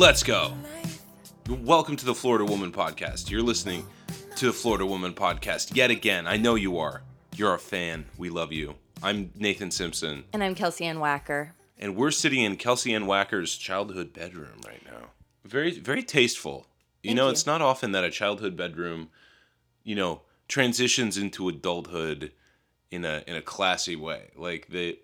Let's go. Welcome to the Florida Woman Podcast. You're listening to the Florida Woman Podcast yet again. I know you are. You're a fan. We love you. I'm Nathan Simpson, And I'm Kelsey Ann Wacker. and we're sitting in Kelsey Ann Wacker's childhood bedroom right now. Very, very tasteful. You Thank know, you. it's not often that a childhood bedroom, you know, transitions into adulthood in a in a classy way. Like the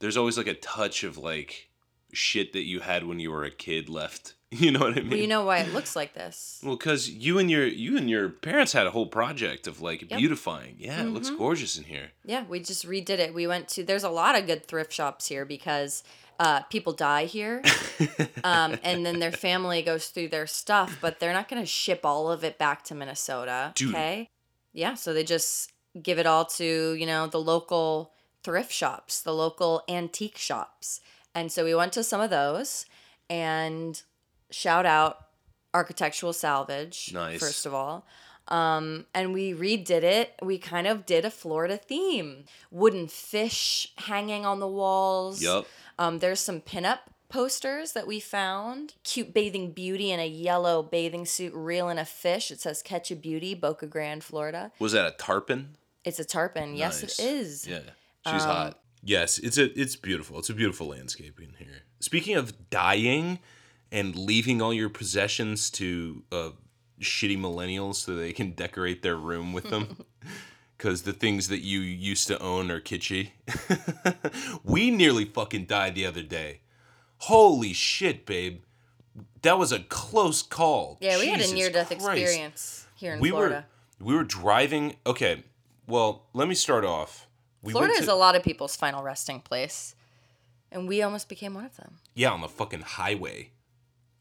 there's always like a touch of like shit that you had when you were a kid left. You know what I mean? Well, you know why it looks like this. Well, because you and your you and your parents had a whole project of like beautifying. Yeah, it looks gorgeous in here. Yeah, we just redid it. We went to, there's a lot of good thrift shops here because uh, people die here. um, and then their family goes through their stuff, but they're not going to ship all of it back to Minnesota. Dude. Okay. Yeah, so they just give it all to, you know, the local thrift shops, the local antique shops. And so we went to some of those and shout out Architectural Salvage, Nice. first of all. Um, and we redid it. We kind of did a Florida theme. Wooden fish hanging on the walls. Yep. Um, there's some pinup posters that we found. Cute bathing beauty in a yellow bathing suit reeling a fish. It says Catch a Beauty, Boca Grande, Florida. Was that a tarpon? It's a tarpon. Yes, Nice. it is. Yeah, she's hot. Yes, it's a it's beautiful. It's a beautiful landscape in here. Speaking of dying and leaving all your possessions to uh, shitty millennials so they can decorate their room with them. Because the things that you used to own are kitschy. we nearly fucking died the other day. Holy shit, babe. That was a close call. Yeah, we had a near death experience here in we Florida. were we were driving okay well let me start off we Florida went is a lot of people's final resting place. And we almost became one of them. yeah on the fucking highway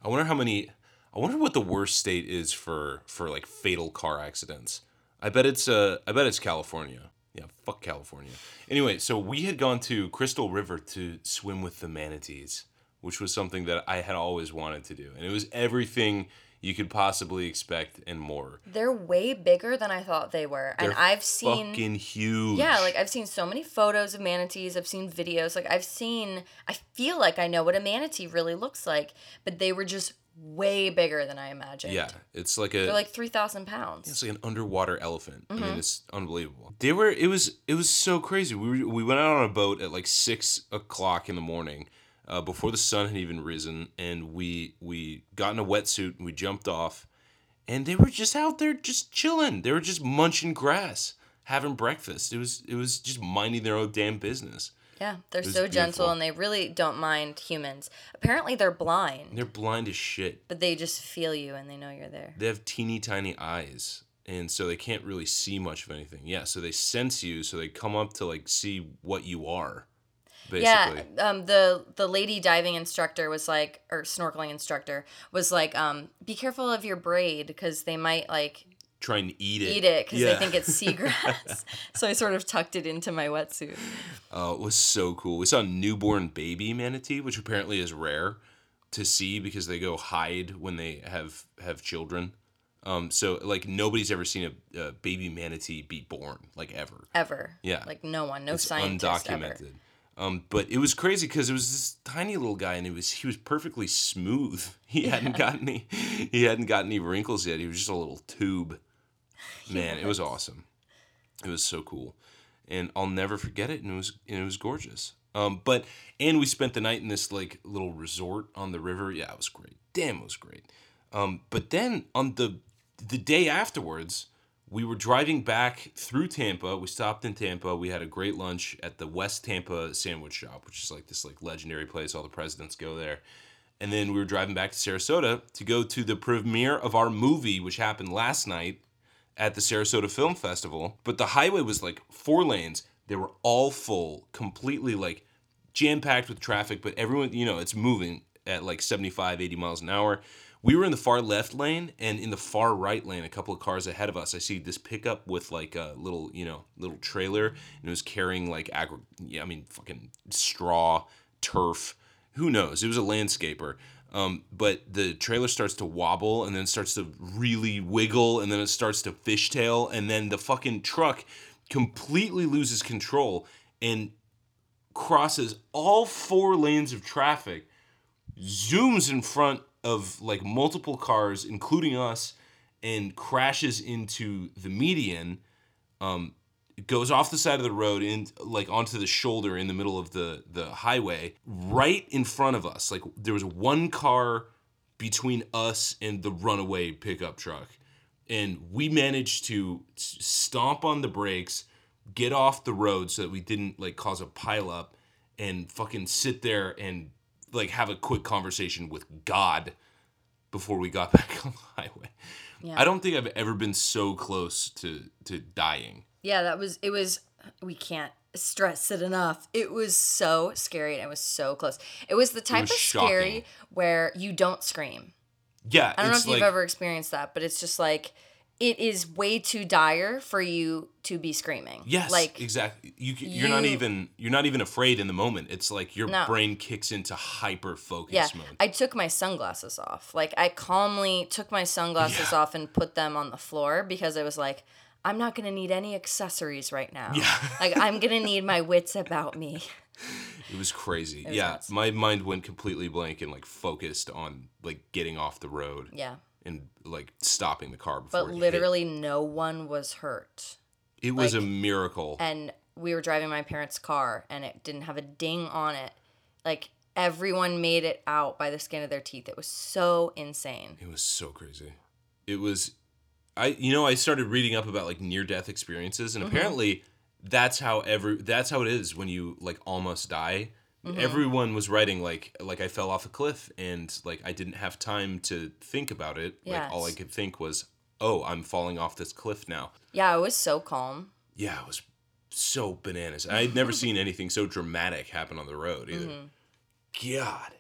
i wonder how many i wonder what the worst state is for for like fatal car accidents. I bet it's uh i bet it's california. Yeah fuck california. Anyway so we had gone to crystal river to swim with the manatees which was something that i had always wanted to do. And it was everything you could possibly expect and more They're way bigger than I thought they were. and They're I've seen fucking huge Yeah, like I've seen so many photos of manatees. I've seen videos. Like I've seen I feel like I know what a manatee really looks like, but they were just way bigger than I imagined. yeah it's like a They're like 3,000 pounds. It's like an underwater elephant. I Mm-hmm. mean, it's unbelievable. They were. It was. It was so crazy. We were, we went out on a boat at like six o'clock in the morning, uh, before the sun had even risen, and we we got in a wetsuit and we jumped off, and they were just out there just chilling. They were just munching grass, having breakfast. It was it was just minding their own damn business. Yeah, they're so gentle and they really don't mind humans. Apparently they're blind, They're blind as shit. but they just feel you and they know you're there. They have teeny tiny eyes. And so they can't really see much of anything. Yeah, so they sense you, so they come up to like see what you are. Basically. Yeah, um, the the lady diving instructor was like, or snorkeling instructor was like, um, be careful of your braid because they might like trying to eat it. eat it because Yeah. they think it's seagrass. so I sort of tucked it into my wetsuit. Oh, it was so cool. We saw a newborn baby manatee, which apparently is rare to see because they go hide when they have have children. Um, so like nobody's ever seen a, a baby manatee be born, like ever. Ever. Yeah. Like no one, no It's scientist undocumented. ever. Um, but it was crazy because it was this tiny little guy, and it was he was perfectly smooth. He hadn't got any he hadn't got any wrinkles yet. He was just a little tube. Man, it was awesome. It was so cool, and I'll never forget it. And it was and it was gorgeous. Um, but and we spent the night in this like little resort on the river. Yeah, it was great. Damn, it was great. Um, but then on the the day afterwards, we were driving back through Tampa. We stopped in Tampa. We had a great lunch at the West Tampa Sandwich Shop, which is like this like legendary place. All the presidents go there. And then we were driving back to Sarasota to go to the premiere of our movie, which happened last night at the Sarasota Film Festival. But the highway was like four lanes. They were all full, completely like jam packed with traffic, but everyone, you know, it's moving at like 75, 80 miles an hour. We were in the far left lane, and in the far right lane, a couple of cars ahead of us, I see this pickup with like a little, you know, little trailer, and it was carrying like agri, yeah, I mean, fucking straw, turf, who knows? It was a landscaper. Um, but the trailer starts to wobble and then starts to really wiggle and then it starts to fishtail and then the fucking truck completely loses control and crosses all four lanes of traffic, zooms in front of like multiple cars, including us, and crashes into the median. Um, goes off the side of the road in like onto the shoulder in the middle of the the highway, right in front of us. Like there was one car between us and the runaway pickup truck, and we managed to stomp on the brakes, get off the road so that we didn't like cause a pileup, and fucking sit there and like have a quick conversation with God before we got back on the highway. Yeah. I don't think I've ever been so close to to dying. Yeah, that was it was we can't stress it enough. It was so scary and it was so close. It was the type was of scary where you don't scream. Yeah, I don't know if you've ever experienced that, but it's just like it is way too dire for you to be screaming. Yes, Like exactly. You, you're not even you're not even afraid in the moment. It's like your No. brain kicks into hyper focus yeah, mode. I took my sunglasses off. Like I calmly took my sunglasses Yeah. off and put them on the floor because I was like, I'm not gonna need any accessories right now. Yeah. like I'm gonna need my wits about me. It was crazy. was yeah, nuts. my mind went completely blank and like focused on like getting off the road Yeah. And like stopping the car before. But it hit. literally no one was hurt. it was a miracle. and we were driving my parents' car and it didn't have a ding on it. Like everyone made it out by the skin of their teeth. It was so insane. It was so crazy. It was I you know I started reading up about like near death experiences Mm-hmm. and apparently that's how every that's how it is when you like almost die. Mm-hmm. Everyone was writing like like I fell off a cliff and like I didn't have time to think about it. Yeah, Like all I could think was, "Oh, I'm falling off this cliff now." Yeah, it was so calm. Yeah, it was so bananas. I'd never seen anything so dramatic happen on the road either. Mm-hmm. God.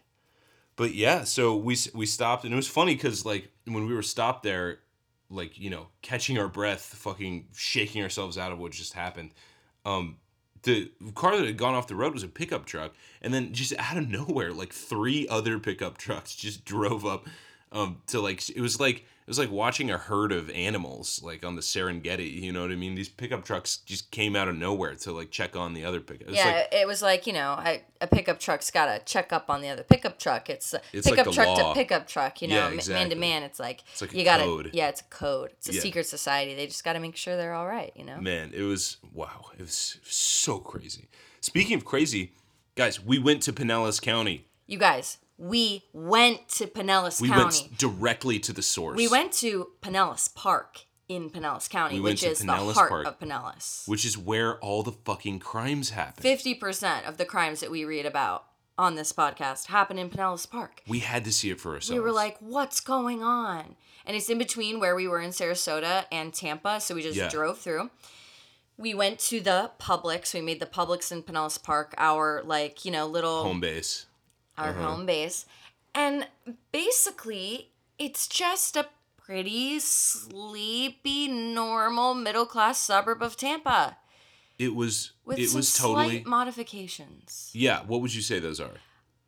But yeah, so we we stopped and it was funny cuz like when we were stopped there like, you know, catching our breath, fucking shaking ourselves out of what just happened. Um the car that had gone off the road was a pickup truck and then just out of nowhere like three other pickup trucks just drove up um to like it was like was like watching a herd of animals like on the Serengeti, you know what I mean? These pickup trucks just came out of nowhere to like check on the other pickup. It's yeah, like it was like, you know, I, a pickup truck's got to check up on the other pickup truck. It's, a It's pickup the truck law. to pickup truck, you know, Yeah, ma- man to man. It's like, It's like you got to, yeah, it's a code. It's a Yeah. secret society. They just got to make sure they're all right, you know? Man, it was wow. It was so crazy. Speaking of crazy, guys, we went to Pinellas County. You guys, we went to Pinellas We County. went directly to the source. We went to Pinellas Park in Pinellas County, We which is Pinellas the heart Park. of Pinellas. which is where all the fucking crimes happen. 50% of the crimes that we read about on this podcast happen in Pinellas Park. We had to see it for ourselves. We were like, what's going on? And it's in between where we were in Sarasota and Tampa, so we just Yeah. drove through. We went to the Publix. We made the Publix in Pinellas Park our like, you know, little home base. Our Uh-huh. home base. And basically, it's just a pretty sleepy, normal, middle class suburb of Tampa It was with it some was totally slight modifications. Yeah, what would you say those are?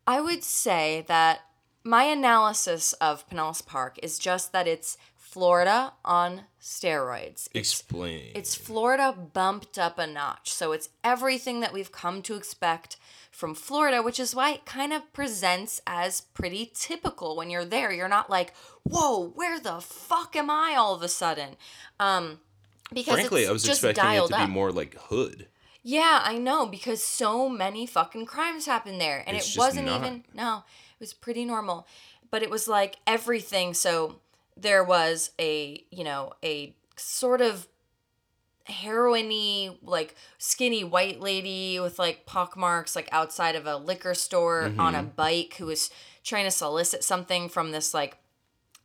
I would say that my analysis of Pinellas Park is just that it's Florida on steroids. It's Explain. it's Florida bumped up a notch. So it's everything that we've come to expect from Florida, which is why it kind of presents as pretty typical when you're there. You're not like, whoa, where the fuck am I all of a sudden? Um, because Frankly, I was expecting it to up. be more like hood. Yeah, I know because so many fucking crimes happened there, and It's it wasn't not. even no, it was pretty normal, but it was like everything. So there was a you know a sort of heroiny like skinny white lady with like pockmarks like outside of a liquor store on a Mm-hmm. bike who was trying to solicit something from this like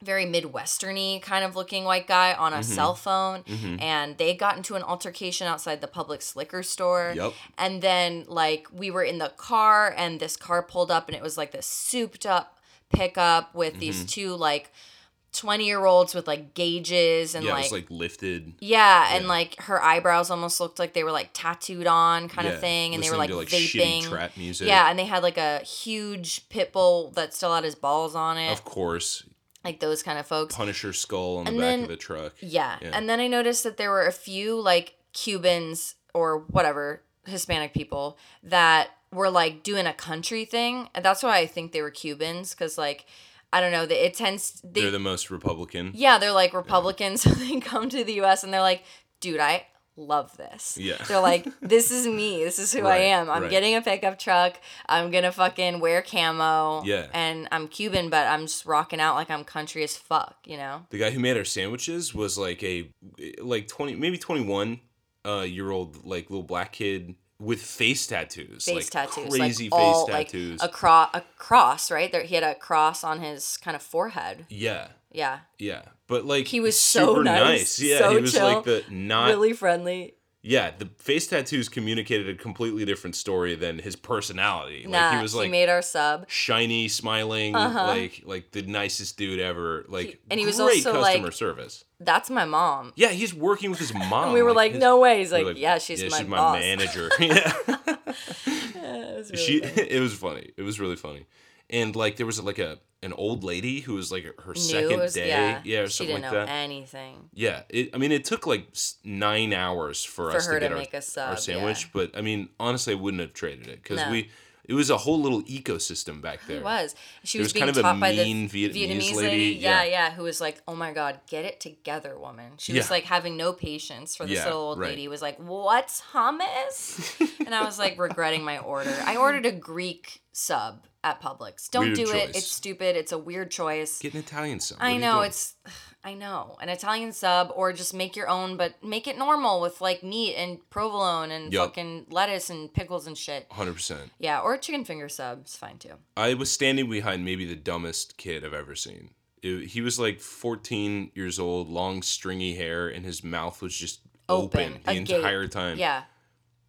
very midwesterny kind of looking white guy on a Mm-hmm. cell phone and they got into an altercation outside the public liquor store Yep. and then like we were in the car and this car pulled up and it was like this souped up pickup with Mm-hmm. these two like 20 year olds with like gauges and yeah, like, it was like lifted. yeah, and like her eyebrows almost looked like they were like tattooed on kind yeah, of thing and they were listening like, to, like vaping shitty trap music. yeah and they had like a huge pit bull that still had his balls on it Of course, like those kind of folks Punisher skull on the And back then- of the truck. yeah. Yeah. And then I noticed that there were a few like Cubans or whatever Hispanic people that were like doing a country thing. And that's why I think they were Cubans because like I don't know. They, it tends. They, They're the most Republican. yeah, they're like Republicans. So they come to the U.S. and they're like, dude, I love this. Yeah. They're like, this is me. This is who I am. I'm right. getting a pickup truck. I'm gonna fucking wear camo. Yeah. And I'm Cuban, but I'm just rocking out like I'm country as fuck. You know. The guy who made our sandwiches was like a like 20 maybe 21 uh year old like little black kid with face tattoos. Face like tattoos, Crazy like all face like tattoos. a cross, a cross, right? There, he had a cross on his kind of forehead. yeah. Yeah, Yeah. But like He was so super nice, Yeah, so he was chill, like the not really friendly. Yeah, the face tattoos communicated a completely different story than his personality. Like nah, he was like made our sub. shiny, smiling, Uh-huh. like like the nicest dude ever. Like and he was great also, customer like- service. That's my mom. Yeah, he's working with his mom. And we were like, his- no way. He's we like, yeah, she's my she's my manager. yeah, Yeah, it was really she. funny. It was funny. It was really funny. And like there was like a an old lady who was like her Knew second was- day, yeah, or something like that. she something didn't like know that. anything. Yeah, it, I mean, it took like nine hours for, For us to to get make our, a sub, our yeah. sandwich, but I mean, honestly, I wouldn't have traded it because No. we it was a whole little ecosystem back there. It was. She There was, was being kind of a taught by the Vietnamese Vietnamese lady, lady. Yeah, yeah. yeah, who was like, "Oh my god, get it together, woman." She was Yeah. like having no patience for this Yeah, little old right. lady. Was like, "What's hummus?" and I was like regretting my order. I ordered a Greek sub at Publix. Don't Weird do it. It's stupid. It's a weird choice. Get an Italian sub. I What you know it's I know. An Italian sub or just make your own but make it normal with like meat and provolone and Yup. fucking lettuce and pickles and shit. 100%. Yeah, or a chicken finger sub is fine too. I was standing behind maybe the dumbest kid I've ever seen. It- he was like 14 years old, long stringy hair, and his mouth was just open, the entire time. Yeah.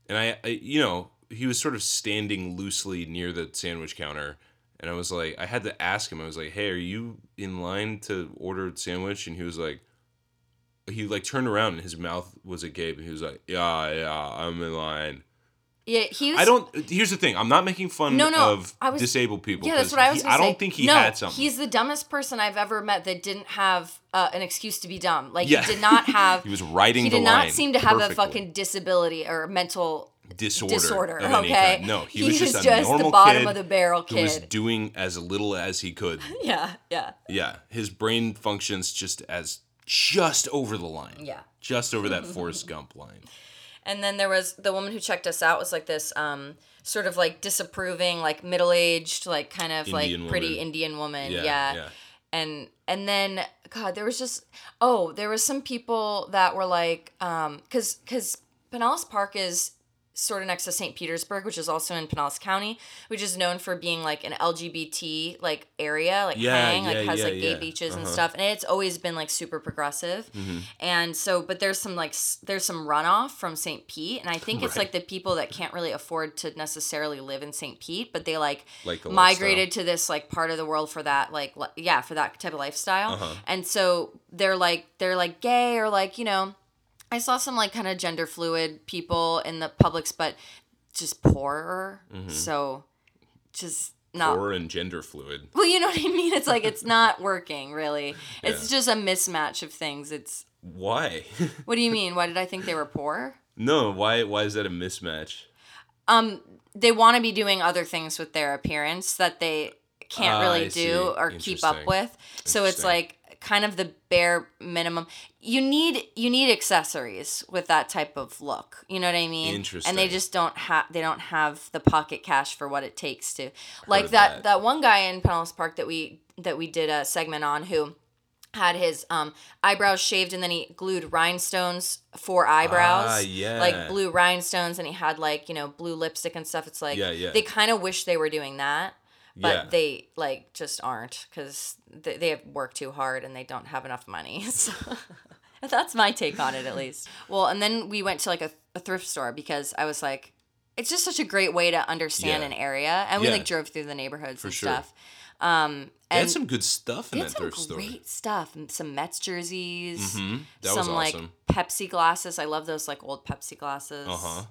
And I, I, you know, he was sort of standing loosely near the sandwich counter. And I was like, I had to ask him, I was like, hey, are you in line to order a sandwich? And he was like, he like turned around and his mouth was agape and he was like, yeah, yeah, I'm in line. Yeah, he was I don't, here's the thing. I'm not making fun No, no, of I was- disabled people. Yeah, that's what I was he- I don't think he no, had something. He's the dumbest person I've ever met that didn't have uh, an excuse to be dumb. Like Yeah. he did not have He was riding he did not seem to have a fucking disability or mental disorder. disorder, okay? No, he, He was just was a just the bottom kid of the barrel who was doing as little as he could. Yeah, yeah. Yeah, his brain functions just as just over the line. Yeah. Just over that Forrest Gump line. And then there was the woman who checked us out was like this um sort of like disapproving, like middle-aged, like kind of Indian like pretty woman. Indian woman. Yeah, Yeah. yeah. And and then god, there was just oh, there was some people that were like um cuz cuz Pinellas Park is sort of next to St. Petersburg, which is also in Pinellas County, which is known for being like an LGBT like area, like Yeah, hang, like has yeah, like gay yeah. beaches and Uh-huh. stuff, and it's always been like super progressive. Mm-hmm. And so, but there's some like s- there's some runoff from St. Pete, and I think it's Right. like the people that can't really afford to necessarily live in St. Pete, but they like, Like migrated to this like part of the world for that like li- yeah for that type of lifestyle, Uh-huh. and so they're like they're like gay or like you know. I saw some like kind of gender fluid people in the Publix, but just poorer. So just not poor and gender fluid. well, you know what I mean? It's like it's not working really. It's Yeah. just a mismatch of things. It's Why? what do you mean? Why did I think they were poor? no, why why is that a mismatch? Um, they want to be doing other things with their appearance that they can't Ah, really do or keep up with. So it's like kind of the bare minimum. You need you need accessories with that type of look. You know what I mean? Interesting. And they just don't have they don't have the pocket cash for what it takes to. Like that that. that one guy in Pinellas Park that we that we did a segment on who had his um, eyebrows shaved and then he glued rhinestones for eyebrows. Ah, yeah. Like blue rhinestones and he had like, you know, blue lipstick and stuff. It's like Yeah, yeah. they kind of wish they were doing that, but Yeah. they like just aren't because they, they have worked too hard and they don't have enough money. So that's my take on it at least. Well, and then we went to like a, a thrift store because I was like, it's just such a great way to understand Yeah. an area. And we Yeah. like drove through the neighborhoods and sure. stuff. Um, and some good stuff in that thrift store. great stuff. Some Mets jerseys. Mhm. That some was like. Pepsi glasses. I love those like old Pepsi glasses. Uh huh.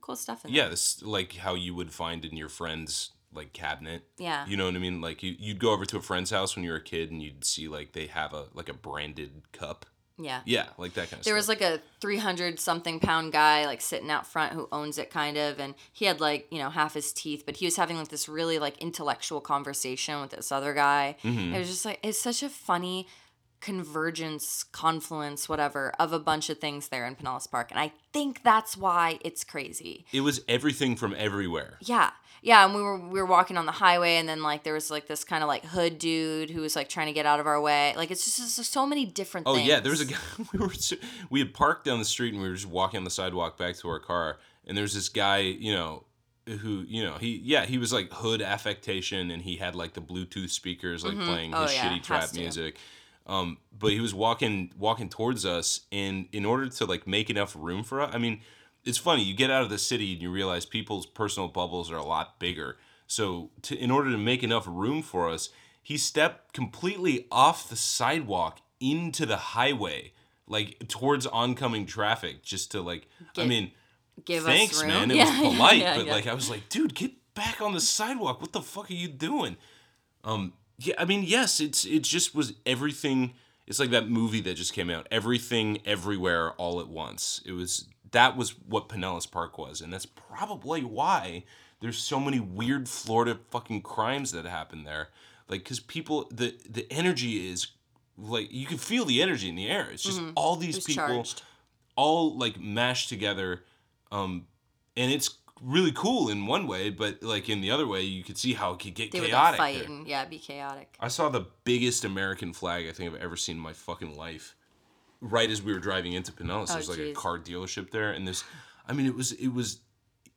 Cool stuff in there. Yeah, this like how you would find in your friend's like cabinet. Yeah. You know what I mean? Like you, you'd go over to a friend's house when you were a kid and you'd see like they have a like a branded cup Yeah. Yeah, like that kind of stuff. There stuff. was like a 300 something pound guy like sitting out front who owns it kind of and he had like, you know, half his teeth, but he was having like this really like intellectual conversation with this other guy. Mm-hmm. It was just like it's such a funny convergence, confluence, whatever, of a bunch of things there in Pinellas Park. And I think that's why it's crazy. it was everything from everywhere. Yeah. Yeah, and we were we were walking on the highway and then like there was like this kind of like hood dude who was like trying to get out of our way. Like it's just, just so many different things. Oh things. yeah, there was a guy. We were we had parked down the street and we were just walking on the sidewalk back to our car, and there's this guy, you know, who you know he yeah he was like hood affectation and he had like the Bluetooth speakers like playing Oh, his yeah, shitty trap music. Um, but he was walking walking towards us, and in order to like make enough room for us, I mean, it's funny. You get out of the city and you realize people's personal bubbles are a lot bigger. So, to, in order to make enough room for us, he stepped completely off the sidewalk into the highway, like towards oncoming traffic, just to like. I mean, Give thanks, us room. man. It Yeah, was polite, yeah, but yeah. like I was like, dude, get back on the sidewalk. What the fuck are you doing? Um, yeah, I mean, yes, it's it just was everything. It's like that movie that just came out. Everything, everywhere, all at once. It was that was what Pinellas Park was, and that's probably why there's so many weird Florida fucking crimes that happen there. Like, cause people, the the energy is like you can feel the energy in the air. It's just all these It's people charged. all like mashed together um and it's really cool in one way but like in the other way you could see how it could get They would chaotic there. fight and yeah, be chaotic. i saw the biggest american flag i think i've ever seen in my fucking life right as we were driving into pinellas Oh, there's like a car dealership there and this i mean it was it was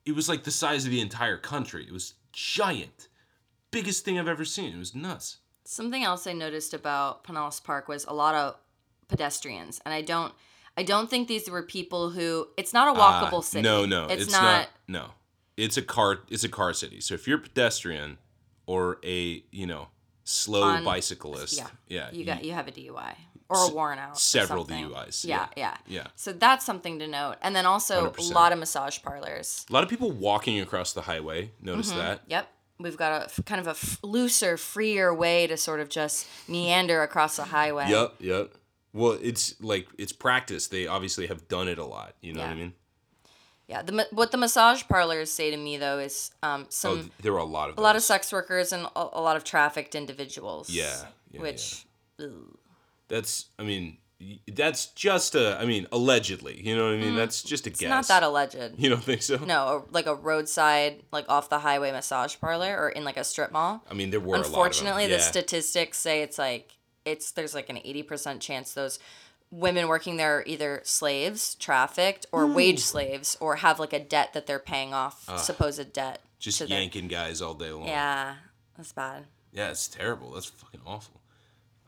it was like the size of the entire country it was giant biggest thing i've ever seen it was nuts Something else I noticed about Pinellas Park was a lot of pedestrians, and I don't, I don't think these were people who. It's not a Ah, walkable city. No, no, it's, it's, not. not, No, it's a car. It's a car city. So if you're a pedestrian or a you know slow On- bicyclist, yeah, yeah, you got you have a DUI or a warrant out. several. DUIs, Yeah, yeah, yeah, yeah. So that's something to note, and then also 100%. a lot of massage parlors. A lot of people walking across the highway. Notice Mm-hmm. that. Yep. We've got a kind of a f- looser, freer way to sort of just meander across the highway. Yep, yep. Well, it's like it's practice. They obviously have done it a lot. You know what I mean? Yeah. The, what the massage parlors say to me though is um, Oh, some th- there were a lot of a lot of sex workers and a, a lot of trafficked individuals. Yeah, yeah, which ugh. That's. I mean, that's just a. I mean, allegedly. You know what I mean? That's just a Mm. it's guess. not that alleged. You don't think so? No, a, like a roadside, like off the highway massage parlor or in like a strip mall. I mean, there were. Unfortunately, a lot of them. the statistics say it's like it's there's like an eighty percent chance those women working there are either slaves, trafficked, or wage slaves, or have like a debt that they're paying off, supposed debt. just to their- yanking guys all day long. Yeah, that's bad. Yeah, it's terrible. That's fucking awful.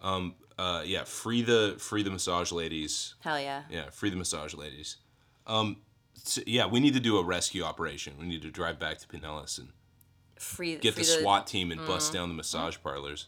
Um. Uh. Yeah. Free the free the massage ladies. Hell yeah. Yeah. Free the massage ladies. Um. so- yeah, we need to do a rescue operation. We need to drive back to Pinellas and Free. get free the SWAT team and bust Mm-hmm. down the massage parlors.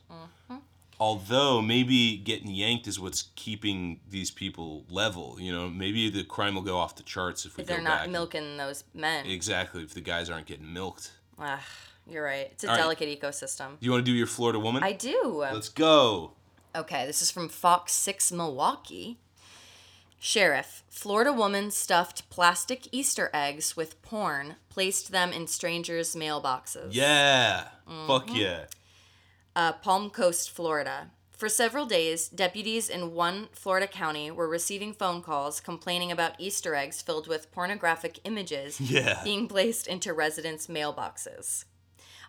Although maybe getting yanked is what's keeping these people level. You know, maybe the crime will go off the charts if we If go they're back. not and- milking those men. exactly. If the guys aren't getting milked. Ah, you're right. It's a All right. delicate ecosystem. Do you want to do your Florida woman? I do. Let's go. Okay, this is from Fox 6 Milwaukee. Sheriff, Florida woman stuffed plastic Easter eggs with porn, placed them in strangers' mailboxes. Yeah. Mm-hmm. Fuck yeah. uh, Palm Coast, Florida. For several days, deputies in one Florida county were receiving phone calls complaining about Easter eggs filled with pornographic images Yeah. being placed into residents' mailboxes.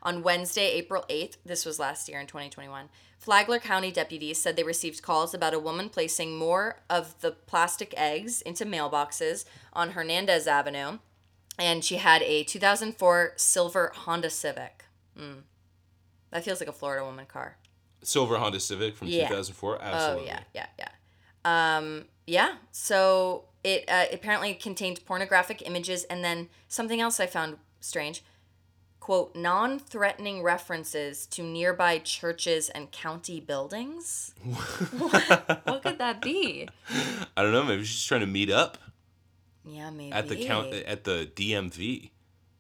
On Wednesday, April 8th, this was last year in 2021, Flagler County deputies said they received calls about a woman placing more of the plastic eggs into mailboxes on Hernandez Avenue, and she had a 2004 silver Honda Civic. Mm. That feels like a Florida woman car. Silver Honda Civic from Yeah. 2004. Absolutely. Oh yeah, yeah, yeah. Um, yeah. So it uh, apparently contained pornographic images, and then something else I found strange. Quote: non-threatening references to nearby churches and county buildings. what? what could that be? I don't know. Maybe she's trying to meet up Yeah, maybe at the count at the DMV,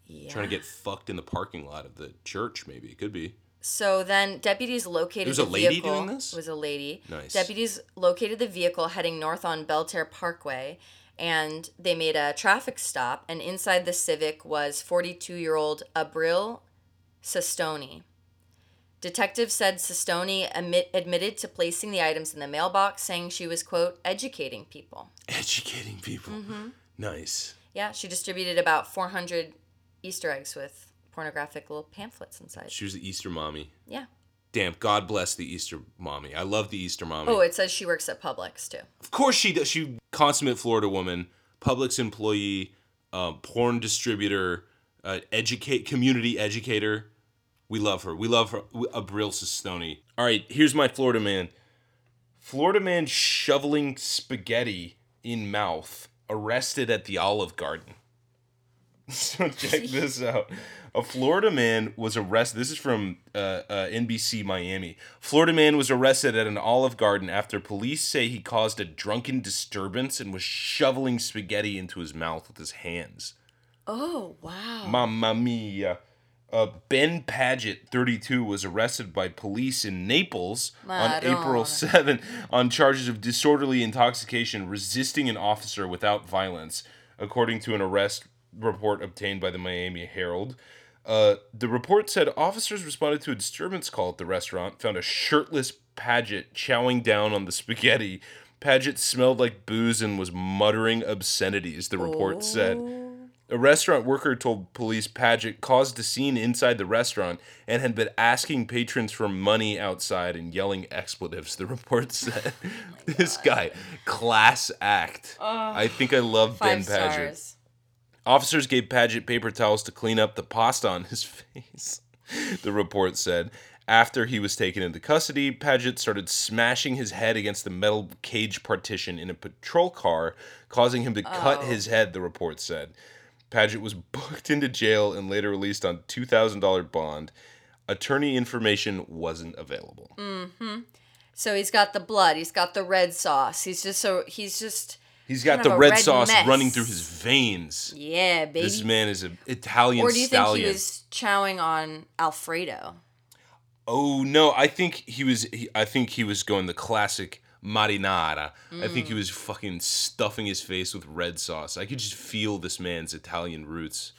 Yeah. trying to get fucked in the parking lot of the church. Maybe it could be. So then deputies located was the a lady vehicle. doing this? It was a lady. Nice. Deputies located the vehicle heading north on Belle Terre Parkway and they made a traffic stop and inside the Civic was 42-year-old Abril Sestoni. Detectives said Sestoni admit, admitted to placing the items in the mailbox saying she was quote educating people. Educating people. Mm-hmm. Nice. Yeah, she distributed about 400 Easter eggs with pornographic little pamphlets inside. She was the Easter mommy. Yeah. Damn, God bless the Easter mommy. I love the Easter mommy. Oh, it says she works at Publix too. Of course she does. She consummate Florida woman, Publix employee, um, porn distributor, uh, educate community educator. We love her. We love her. Abril Sestoni. All right, here's my Florida man. Florida man shoveling spaghetti in mouth arrested at the Olive Garden. So check this out. A Florida man was arrested. This is from uh, uh, NBC Miami. Florida man was arrested at an Olive Garden after police say he caused a drunken disturbance and was shoveling spaghetti into his mouth with his hands. Oh, wow. Mamma mia. Uh, ben Paget, 32, was arrested by police in Naples on April Madonna. 7 on charges of disorderly intoxication, resisting an officer without violence, according to an arrest report obtained by the Miami Herald. Uh, the report said officers responded to a disturbance call at the restaurant, found a shirtless Paget chowing down on the spaghetti. Paget smelled like booze and was muttering obscenities, the report said. A restaurant worker told police Paget caused a scene inside the restaurant and had been asking patrons for money outside and yelling expletives, the report said. this guy, class act. I think I love Ben Paget. stars. Officers gave Paget paper towels to clean up the pasta on his face, the report said. After he was taken into custody, Paget started smashing his head against the metal cage partition in a patrol car, causing him to cut his head, the report said. Paget was booked into jail and later released on $2,000 bond. Attorney information wasn't available. Mm-hmm. So he's got the blood. He's got the red sauce. He's just so he's just He's got the red, red sauce mess. running through his veins. yeah, baby. This man is an Italian or do you stallion. think he was chowing on Alfredo? Oh no, I think he was. He, I think he was going the classic marinara. I think Mm. he was fucking stuffing his face with red sauce. I could just feel this man's Italian roots.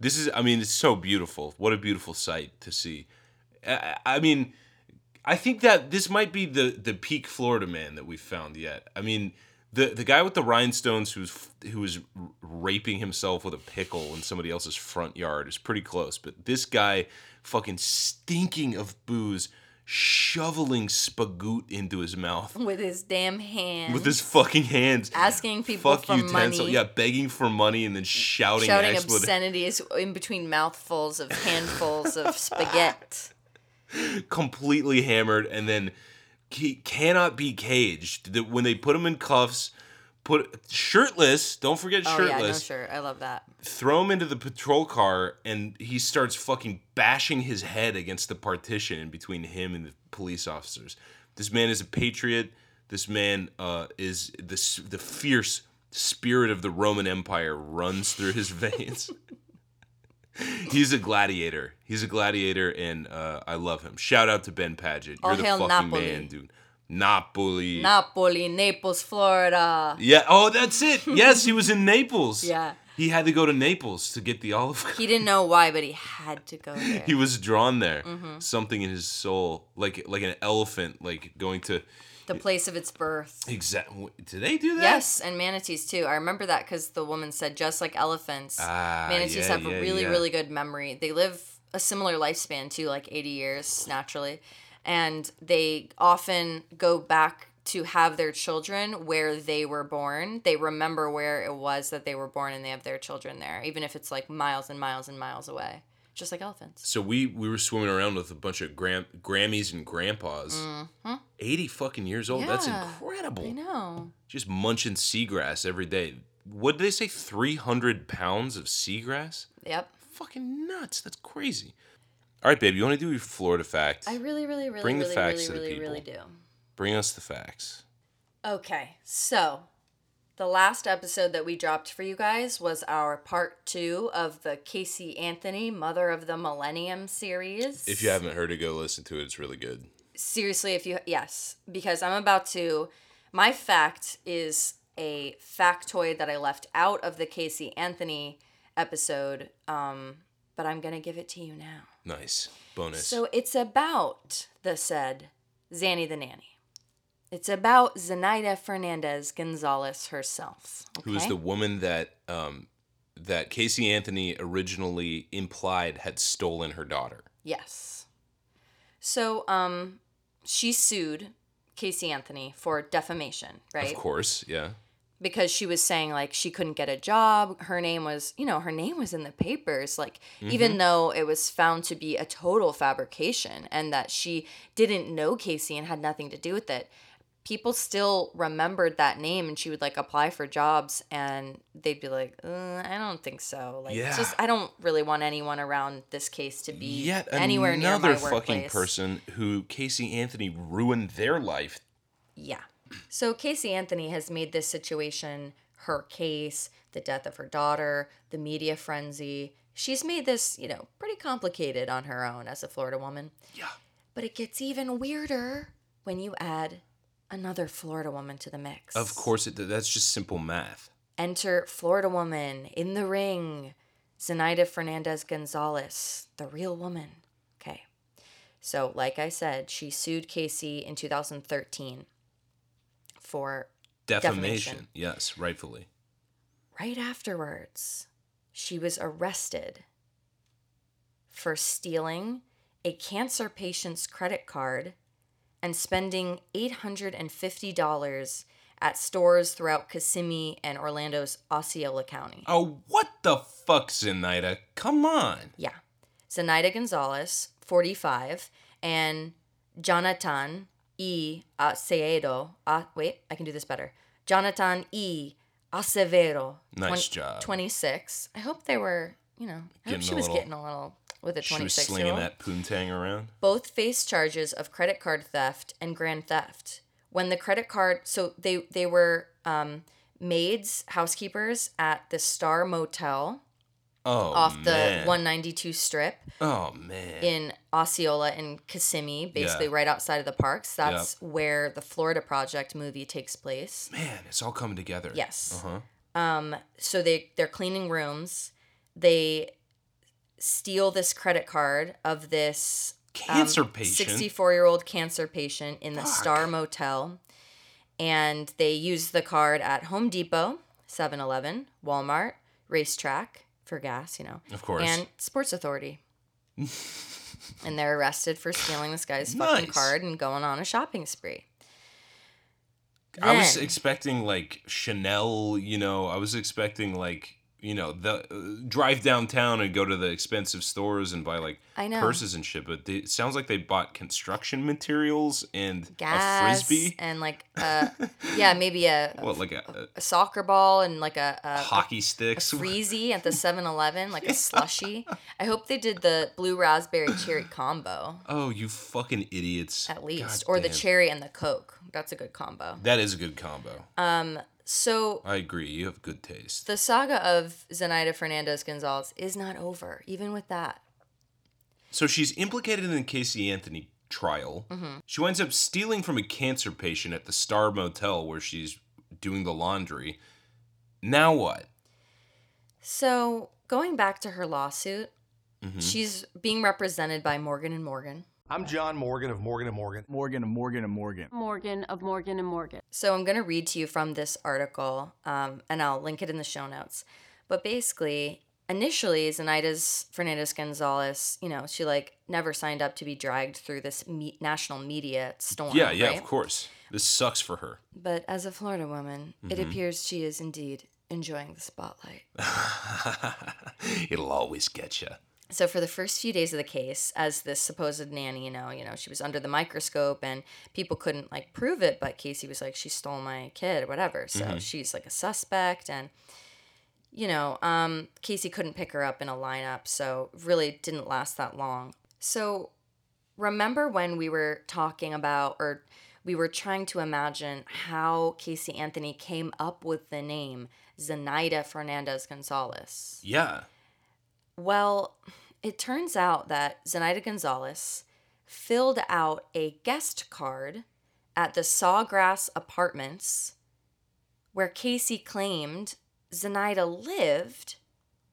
This is. I mean, it's so beautiful. What a beautiful sight to see. I, I mean, I think that this might be the the peak Florida man that we've found yet. I mean. The, the guy with the rhinestones who's who was raping himself with a pickle in somebody else's front yard is pretty close, but this guy fucking stinking of booze, shoveling spagoot into his mouth. With his damn hands. With his fucking hands, asking people fuck for money. yeah, begging for money and then shouting, Shouting expletive- obscenities in between mouthfuls of handfuls of spaghetti. completely hammered, and then he cannot be caged. The- When they put him in cuffs, put shirtless. Don't forget Oh yeah, no shirtless. I love that. throw him into the patrol car and he starts fucking bashing his head against the partition in between him and the police officers. This man is a patriot. This man uh, is the the fierce spirit of the Roman Empire runs through his veins. He's a gladiator. He's a gladiator, and uh, I love him. Shout out to Ben Paget. You're All the fucking Napoli. man, dude. Napoli. Napoli, Naples, Florida. yeah. Oh, that's it. Yes, he was in Naples. Yeah. He had to go to Naples to get the olive. He didn't know why, but he had to go there. he was drawn there Mm-hmm. something in his soul like like an elephant like going to the place of its birth. Exactly. Do they do that Yes, and manatees too. I remember that because the woman said just like elephants, Ah, manatees yeah, have yeah, a really, yeah. really good memory. They live a similar lifespan too, like 80 years naturally. And they often go back to have their children where they were born. They remember where it was that they were born and they have their children there, even if it's like miles and miles and miles away. Just like elephants. so we we were swimming around with a bunch of gram, grammys and grandpas 80 fucking years old that's Mm-hmm. Incredible I know. just munching seagrass every day what did they say 300 pounds of seagrass Yep. fucking nuts that's crazy all right babe you want to do your florida facts? I really, really, really, Bring the really, facts really, to the really, really do. people. bring us the facts Okay, so The last episode that we dropped for you guys was our part two of the Casey Anthony Mother of the Millennium series. If you haven't heard it, go listen to it. It's really good. seriously if you yes because i'm about to my fact is a factoid that i left out of the casey anthony episode um but i'm gonna give it to you now Nice. Bonus. so it's about the said zanny the nanny it's about zenaida fernandez gonzalez herself okay? Who is the woman that um, that Casey Anthony originally implied had stolen her daughter? Yes. So, um, she sued Casey Anthony for defamation, right? Of course, yeah. Because she was saying like she couldn't get a job. Her name was, you know, her name was in the papers. Like, even though it was found to be a total fabrication and that she didn't know Casey and had nothing to do with it, people still remembered that name and she would like apply for jobs and they'd be like, uh, I don't think so. Like, Yeah. just, I don't really want anyone around this case to be Yet anywhere near another my fucking workplace. person who Casey Anthony ruined their life. Yeah. So Casey Anthony has made this situation her case, the death of her daughter, the media frenzy. She's made this, you know, pretty complicated on her own as a Florida woman. Yeah. But it gets even weirder when you add another Florida woman to the mix. Of course, it. That's just simple math. Enter Florida woman in the ring, Zenaida Fernandez Gonzalez, the real woman. Okay. So, like I said, she sued Casey in 2013 for Defamation. Defamation. Yes, rightfully. right afterwards, she was arrested for stealing a cancer patient's credit card and spending $850 at stores throughout Kissimmee and Orlando's Osceola County. Oh, what the fuck, Zenaida? Come on. Yeah. Zenaida Gonzalez, 45, and Jonathan E. Acevedo. Uh, wait, I can do this better. Jonathan E. Acevedo. Nice job. 26. I hope they were, you know, I Getting hope she was little- getting a little with a She was 26 year slinging that poontang around. Both face charges of credit card theft and grand theft. When the credit card, so they they were um, maids, housekeepers at the Star Motel Oh off the man. 192 strip Oh man. in Osceola and Kissimmee, basically Yeah. right outside of the parks. That's where the Florida Project movie takes place. man, it's all coming together. Yes. Uh huh. Um, so they they're cleaning rooms. They steal this credit card of this um, Cancer patient. 64 year old cancer patient in the Fuck. Star Motel, and they use the card at Home Depot, 7-Eleven, Walmart, RaceTrac for gas, you know, Of course. and Sports Authority. and they're arrested for stealing this guy's fucking Nice. card and going on a shopping spree. I was expecting like Chanel, you know, I was expecting like, you know, the uh, drive downtown and go to the expensive stores and buy like I know. purses and shit, but they, it sounds like they bought construction materials and Gas a frisbee. and like uh yeah maybe a, What, like a, a soccer ball and like a, a a, hockey a sticks? freezy at the 7-Eleven like a slushy. I hope they did the blue raspberry cherry combo Oh, you fucking idiots. at least God or the cherry and the coke. That's a good combo. That is a good combo. Um so I agree. You have good taste. the saga of Zenaida Fernandez Gonzalez is not over even with that. So she's implicated in the Casey Anthony trial. Mm-hmm. She winds up stealing from a cancer patient at the Star Motel where she's doing the laundry. Now what? So going back to her lawsuit, Mm-hmm. she's being represented by Morgan and Morgan. I'm John Morgan of Morgan and Morgan. Morgan and Morgan and Morgan. Morgan of Morgan and Morgan. So I'm going to read to you from this article, um, and I'll link it in the show notes. But basically, initially, Zenaida's Fernandez Gonzalez, you know, she like never signed up to be dragged through this me- national media storm. Yeah, yeah, right? of course. This sucks for her. But as a Florida woman, it Mm-hmm. appears she is indeed enjoying the spotlight. It'll always get you. So for the first few days of the case, as this supposed nanny, you know, you know, she was under the microscope and people couldn't like prove it, but Casey was like, she stole my kid or whatever. So she's like a suspect and you know, um, Casey couldn't pick her up in a lineup, so really didn't last that long. So remember when we were talking about or we were trying to imagine how Casey Anthony came up with the name Zenaida Fernandez Gonzalez. Yeah. Well, it turns out that Zenaida Gonzalez filled out a guest card at the Sawgrass Apartments where Casey claimed Zenaida lived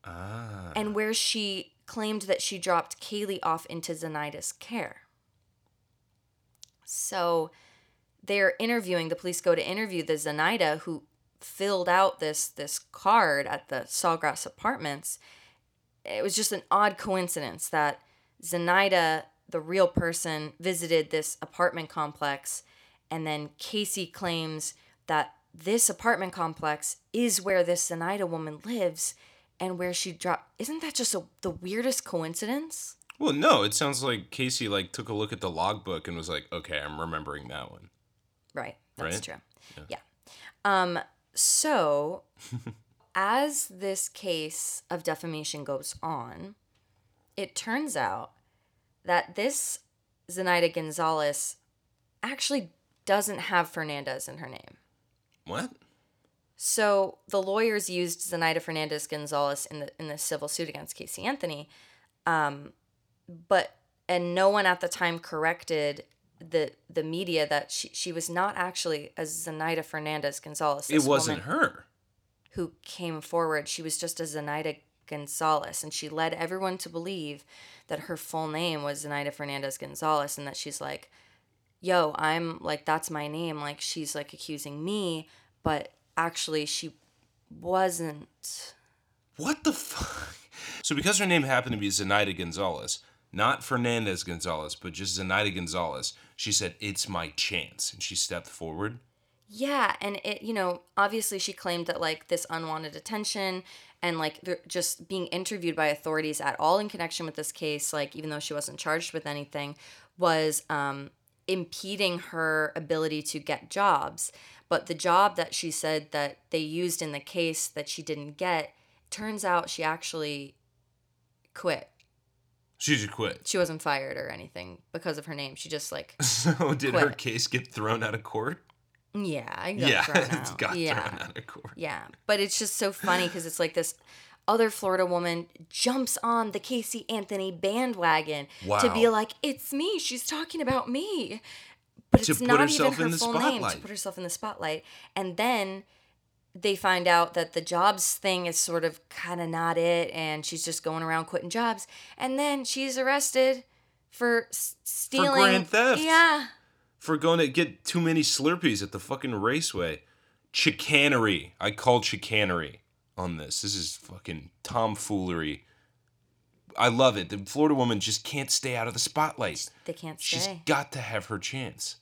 Ah. and where she claimed that she dropped Caylee off into Zenaida's care. So they're interviewing, the police go to interview the Zenaida who filled out this this card at the Sawgrass Apartments. It was just an odd coincidence that Zenaida, the real person, visited this apartment complex, and then Casey claims that this apartment complex is where this Zenaida woman lives and where she dropped. Isn't that just a, the weirdest coincidence? Well, no, it sounds like Casey like took a look at the logbook and was like, "Okay, I'm remembering that one." Right. That's Right? true. Yeah. Um, so as this case of defamation goes on, it turns out that this Zenaida Gonzalez actually doesn't have Fernandez in her name. What? So the lawyers used Zenaida Fernandez Gonzalez in the in the civil suit against Casey Anthony, um, but and no one at the time corrected the the media that she she was not actually a Zenaida Fernandez Gonzalez. It wasn't woman her. Who came forward. She was just a Zenaida Gonzalez, and she led everyone to believe that her full name was Zenaida Fernandez Gonzalez, and that she's like, "Yo, I'm like that's my name." Like she's like accusing me, but actually she wasn't. What the fuck? So because her name happened to be Zenaida Gonzalez, not Fernandez Gonzalez, but just Zenaida Gonzalez, she said, "It's my chance," and she stepped forward. Yeah, and it you know obviously she claimed that like this unwanted attention and like just being interviewed by authorities at all in connection with this case, like even though she wasn't charged with anything, was um, impeding her ability to get jobs. But the job that she said that they used in the case that she didn't get, turns out she actually quit. She just quit. She wasn't fired or anything because of her name. She just like So did her case get thrown out of court? Yeah, I got yeah, thrown out. got yeah. thrown out of court. Yeah, but it's just so funny because it's like this other Florida woman jumps on the Casey Anthony bandwagon to be like, "It's me. She's talking about me." But To it's not even her in the full name to put herself in the spotlight. And then they find out that the jobs thing is sort of kind of not it, and she's just going around quitting jobs. And then she's arrested for s- stealing. grand theft. Yeah. For going to get too many Slurpees at the fucking raceway. Chicanery. I called chicanery on this. This is fucking tomfoolery. I love it. The Florida woman just can't stay out of the spotlight. They can't She's stay. got to have her chance.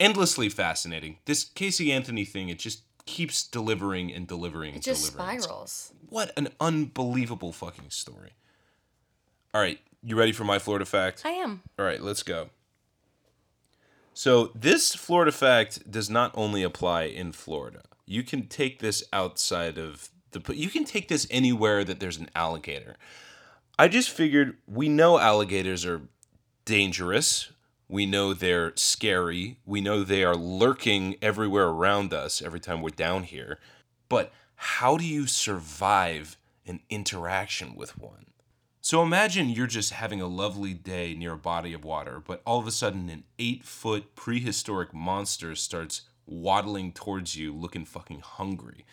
Endlessly fascinating. This Casey Anthony thing, it just keeps delivering and delivering. It just delivering. spirals. What an unbelievable fucking story. All right, you ready for my Florida fact? I am. All right, let's go. So, this Florida fact does not only apply in Florida. You can take this outside of the you can take this anywhere that there's an alligator. I just figured we know alligators are dangerous. We know they're scary. We know they are lurking everywhere around us every time we're down here. But how do you survive an interaction with one? So imagine you're just having a lovely day near a body of water, but all of a sudden an eight foot prehistoric monster starts waddling towards you looking fucking hungry.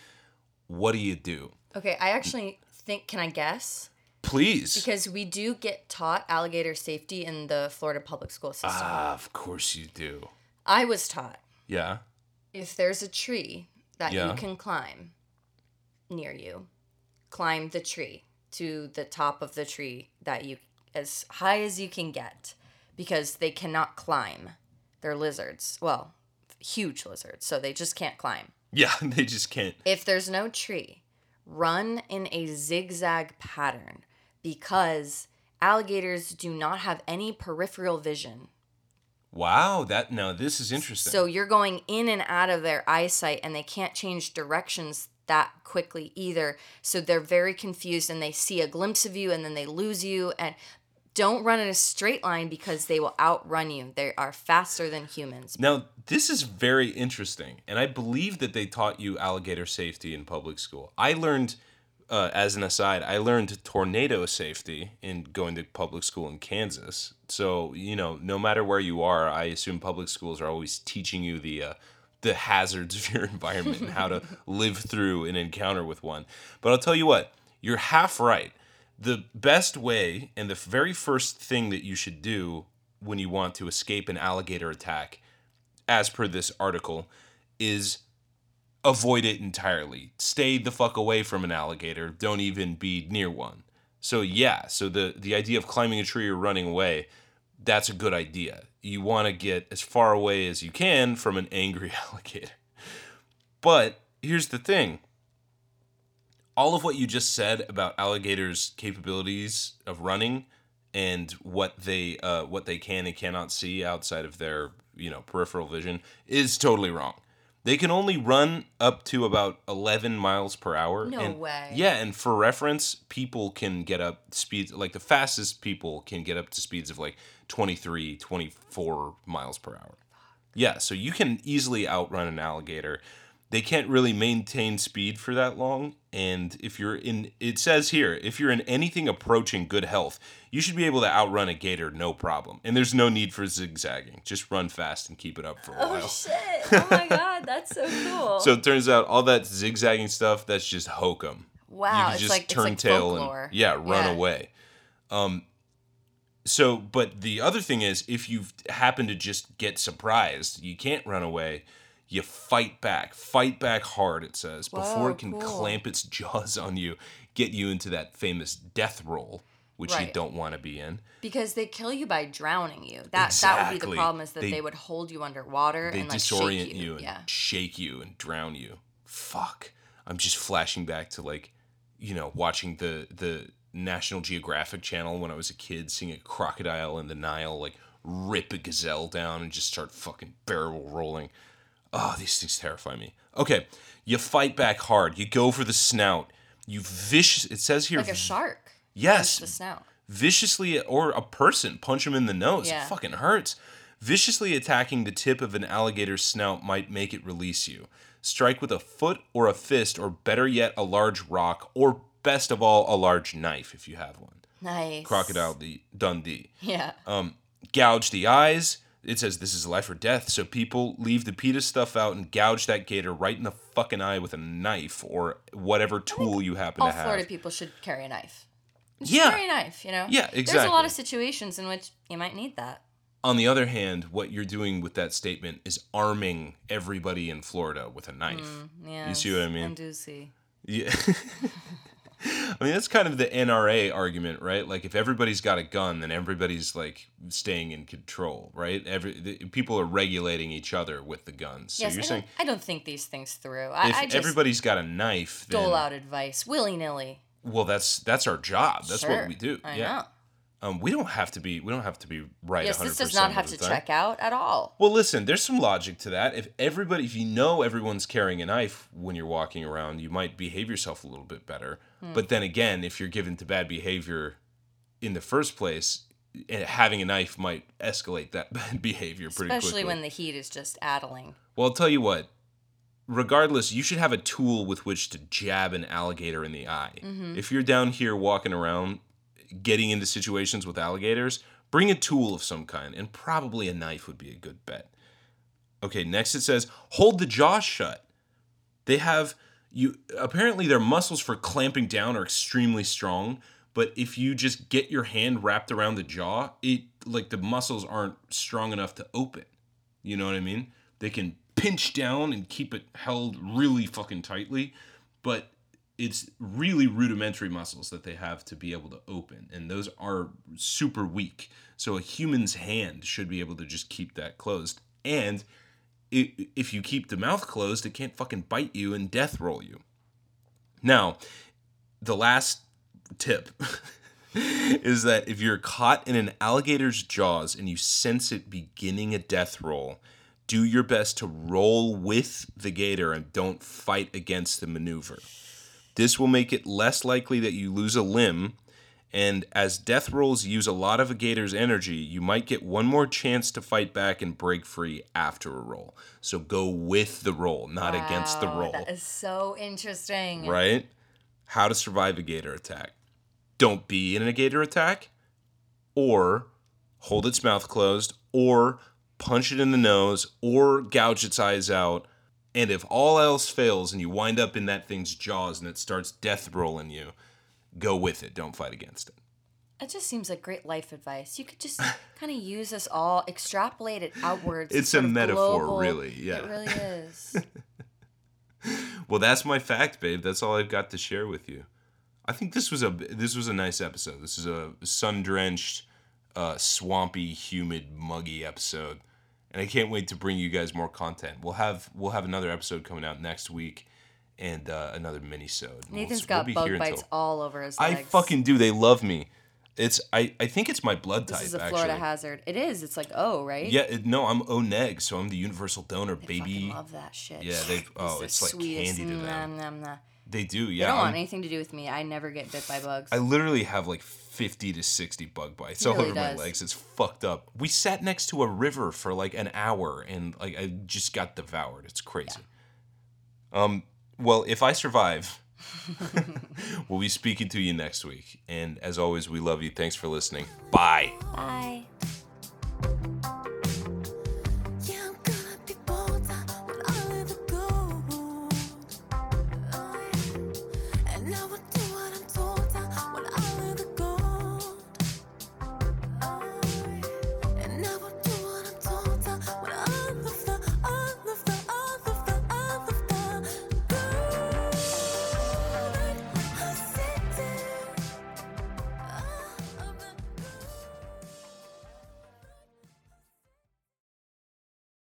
What do you do? Okay, I actually think. Can I guess? Please. Because we do get taught alligator safety in the Florida public school system. ah, of course you do. I was taught Yeah. if there's a tree that Yeah. you can climb near you, climb the tree to the top of the tree that you as high as you can get because they cannot climb. They're lizards. Well, huge lizards, so they just can't climb. Yeah, they just can't. If there's no tree, run in a zigzag pattern because alligators do not have any peripheral vision. Wow, that no, this is interesting. So you're going in and out of their eyesight and they can't change directions that quickly either. So they're very confused and they see a glimpse of you and then they lose you and don't run in a straight line because they will outrun you. They are faster than humans. Now, this is very interesting, and I believe that they taught you alligator safety in public school. I learned, uh, as an aside, I learned tornado safety in going to public school in Kansas. So, you know, no matter where you are, I assume public schools are always teaching you the uh, the hazards of your environment and how to live through an encounter with one. But I'll tell you what, you're half right. The best way and the very first thing that you should do when you want to escape an alligator attack, as per this article, is avoid it entirely. Stay the fuck away from an alligator. Don't even be near one. So yeah, so the the idea of climbing a tree or running away, that's a good idea. You want to get as far away as you can from an angry alligator. But here's the thing. All of what you just said about alligators' capabilities of running and what they uh, what they can and cannot see outside of their you know peripheral vision is totally wrong. They can only run up to about 11 miles per hour. No and, way. Yeah, and for reference, people can get up speeds like the fastest people can get up to speeds of like 23, 24 miles per hour. Yeah, so you can easily outrun an alligator. They can't really maintain speed for that long. And if you're in, it says here, if you're in anything approaching good health, you should be able to outrun a gator no problem. And there's no need for zigzagging. Just run fast and keep it up for a while. Oh shit! Oh my god, that's so cool. So it turns out all that zigzagging stuff, that's just hokum. wow, you can it's just like turn like tail folklore. and yeah, run Yeah. away. Um, so, but the other thing is, if you happen to just get surprised, you can't run away. You fight back, fight back hard. It says before it can cool. clamp its jaws on you, get you into that famous death roll, which you don't want to be in. Because they kill you by drowning you. That that would be the problem is that They- they, would hold you underwater and like disorient shake you, you. and yeah. shake you and drown you. Fuck. I'm just flashing back to like, you know, watching the the National Geographic channel when I was a kid, seeing a crocodile in the Nile like rip a gazelle down and just start fucking barrel rolling. Oh, these things terrify me. Okay, you fight back hard. You go for the snout. You vicious. It says here. Like a shark. Yes, The snout. viciously or a person punch him in the nose Yeah. it fucking hurts viciously attacking the tip of an alligator's snout might make it release you strike with a foot or a fist or better yet a large rock or best of all a large knife if you have one Nice. crocodile the dundee Yeah. Um, gouge the eyes it says this is life or death so people leave the PETA stuff out and gouge that gator right in the fucking eye with a knife or whatever tool you happen All to have Florida people should carry a knife. Just Yeah. carry a knife, you know? Yeah, exactly. There's a lot of situations in which you might need that. On the other hand, what you're doing with that statement is arming everybody in Florida with a knife. Yeah. You see what I mean? I do see. Yeah. I mean, that's kind of the NRA argument, right? Like, if everybody's got a gun, then everybody's like staying in control, right? Every the, people are regulating each other with the guns. So yes, you're I, saying don't, I don't think these things through. I, if I everybody's got a knife, then dole out advice willy nilly. well, that's that's our job. That's what we do. I yeah. know. Um, we don't have to be. We don't have to be right. Yes, 100% this does not have to time. check out at all. Well, listen, there's some logic to that. If everybody, if you know everyone's carrying a knife when you're walking around, you might behave yourself a little bit better. Hmm. But then again, if you're given to bad behavior in the first place, eh, having a knife might escalate that bad behavior pretty Especially quickly. when the heat is just addling. well, I'll tell you what. Regardless, you should have a tool with which to jab an alligator in the eye. Mm-hmm. If you're down here walking around, getting into situations with alligators, bring a tool of some kind, and probably a knife would be a good bet. Okay, next it says hold the jaw shut. They have you apparently their muscles for clamping down are extremely strong, but if you just get your hand wrapped around the jaw, it like the muscles aren't strong enough to open. You know what I mean? They can pinch down and keep it held really fucking tightly, but it's really rudimentary muscles that they have to be able to open, and those are super weak. So a human's hand should be able to just keep that closed. And i if you keep the mouth closed, it can't fucking bite you and death roll you. Now, the last tip is that if you're caught in an alligator's jaws and you sense it beginning a death roll, do your best to roll with the gator and don't fight against the maneuver. This will make it less likely that you lose a limb And as death rolls use a lot of a gator's energy, you might get one more chance to fight back and break free after a roll. So go with the roll, not against the roll. That is so interesting. right? How to survive a gator attack. Don't be in a gator attack, or hold its mouth closed, or punch it in the nose, or gouge its eyes out. And if all else fails and you wind up in that thing's jaws and it starts death rolling you, go with it. Don't fight against it. It just seems like great life advice. You could just kind of use this all, extrapolate it outwards. It's a metaphor, global- really, yeah. It really is. Well, that's my fact, babe. That's all I've got to share with you. I think this was a this was a nice episode. This is a sun drenched, uh, swampy, humid, muggy episode, and I can't wait to bring you guys more content. We'll have we'll have another episode coming out next week, and uh, another mini sode. Nathan's got bug bites all over his I fucking do. They love me. It's I I think it's my blood This type. This is a Florida actually. hazard. It is. It's like O, right? Yeah, it, no, I'm O neg, so I'm the universal donor, I baby. love that shit. Yeah, they- oh, the it's like sweetest. candy to them. Nom, nom, nom. They do, They yeah. don't I'm- want anything to do with me. I never get bit by bugs. I literally have like 50 to 60 bug bites He all really over my legs. It's fucked up. We sat next to a river for like an hour and like I just got devoured. It's crazy. Um well, if I survive, we'll be speaking to you next week. And as always, we love you. Thanks for listening. Bye. Bye.